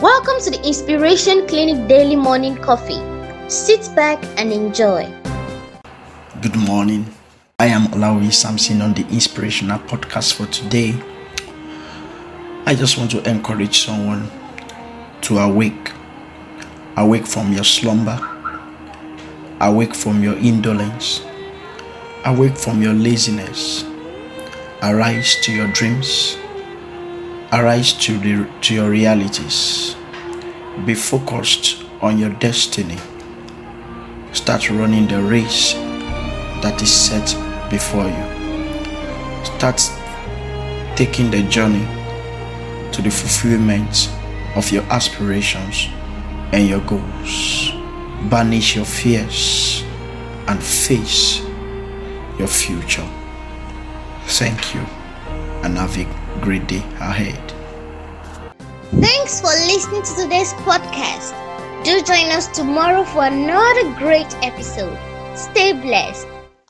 Welcome to the Inspiration Clinic Daily Morning Coffee. Sit back and enjoy. Good morning. I am Olawi Samson on the Inspirational Podcast for today. I just want to encourage someone to awake. Awake from your slumber. Awake from your indolence. Awake from your laziness. Arise to your dreams. Arise to, the, to your realities. Be focused on your destiny. Start running the race that is set before you. Start taking the journey to the fulfillment of your aspirations and your goals. Banish your fears and face your future. Thank you and have a great day ahead. Thanks for listening to today's podcast. Do join us tomorrow for another great episode. Stay blessed.